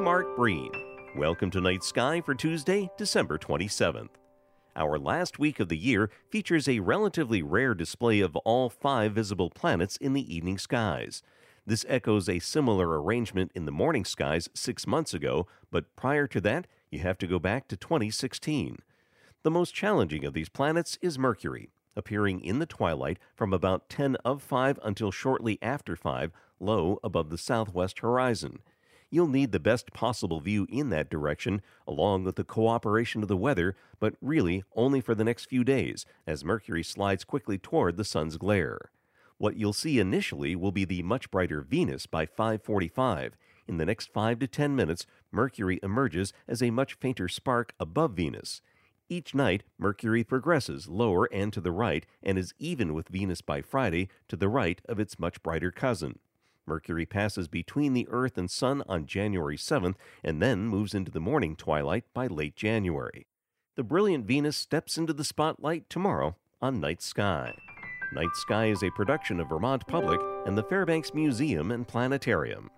I'm Mark Breen. Welcome to Night Sky for Tuesday, December 27th. Our last week of the year features a relatively rare display of all five visible planets in the evening skies. This echoes a similar arrangement in the morning skies six months ago, but prior to that, you have to go back to 2016. The most challenging of these planets is Mercury, appearing in the twilight from about 10 of 5 until shortly after 5, low above the southwest horizon. You'll need the best possible view in that direction, along with the cooperation of the weather, but really only for the next few days, as Mercury slides quickly toward the sun's glare. What you'll see initially will be the much brighter Venus by 545. In the next 5 to 10 minutes, Mercury emerges as a much fainter spark above Venus. Each night, Mercury progresses lower and to the right and is even with Venus by Friday to the right of its much brighter cousin. Mercury passes between the Earth and Sun on January 7th and then moves into the morning twilight by late January. The brilliant Venus steps into the spotlight tomorrow on Night Sky. Night Sky is a production of Vermont Public and the Fairbanks Museum and Planetarium.